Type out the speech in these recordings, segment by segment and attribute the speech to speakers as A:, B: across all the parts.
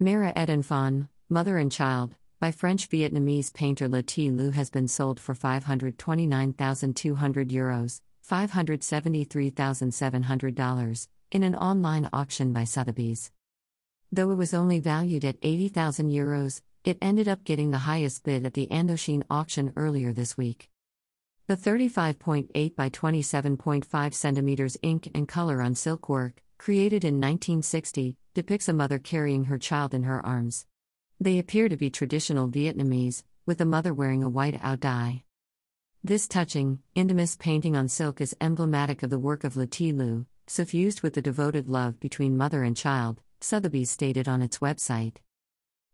A: Mère et enfant, Mother and Child, by French Vietnamese painter Le Thi Luu has been sold for 529,200 euros, $573,700, in an online auction by Sotheby's. Though it was only valued at 80,000 euros, it ended up getting the highest bid at the Indochine auction earlier this week. The 35.8 by 27.5 centimeters ink and color on silk work, created in 1960, depicts a mother carrying her child in her arms. They appear to be traditional Vietnamese, with the mother wearing a white áo dai. This touching, intimate painting on silk is emblematic of the work of Le Thi Luu, suffused with the devoted love between mother and child, Sotheby's stated on its website.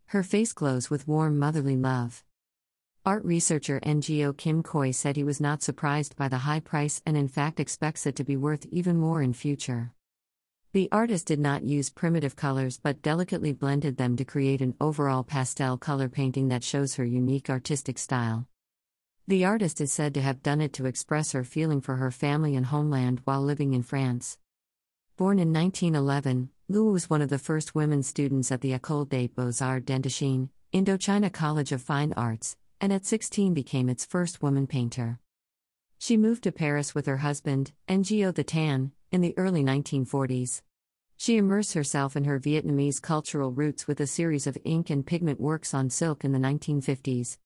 A: Her face glows with warm motherly love. Art researcher Ngo Kim Khoi said he was not surprised by the high price and in fact expects it to be worth even more in future. The artist did not use primitive colors but delicately blended them to create an overall pastel color painting that shows her unique artistic style. The artist is said to have done it to express her feeling for her family and homeland while living in France. Born in 1911, Luu was one of the first women students at the École des Beaux-Arts d'Indochine, Indochina College of Fine Arts, and at 16 became its first woman painter. She moved to Paris with her husband, Ngo The Tan, in the early 1940s. She immersed herself in her Vietnamese cultural roots with a series of ink and pigment works on silk in the 1950s.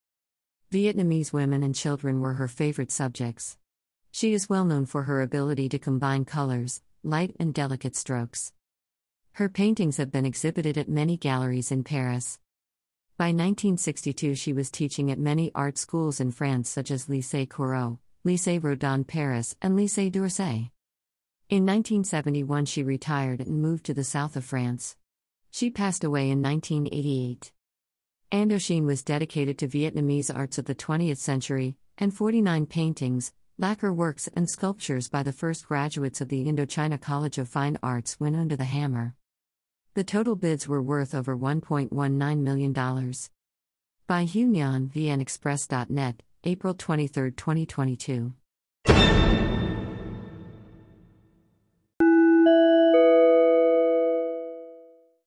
A: Vietnamese women and children were her favorite subjects. She is well known for her ability to combine colors, light, and delicate strokes. Her paintings have been exhibited at many galleries in Paris. By 1962, she was teaching at many art schools in France, such as Lycée Corot, Lycée Rodin Paris, and Lycée d'Orsay. In 1971, she retired and moved to the south of France. She passed away in 1988. Indochine was dedicated to Vietnamese arts of the 20th century, and 49 paintings, lacquer works, and sculptures by the first graduates of the Indochina College of Fine Arts went under the hammer. The total bids were worth over $1.19 million. By Hugh Nhan, VnExpress.net, April 23, 2022.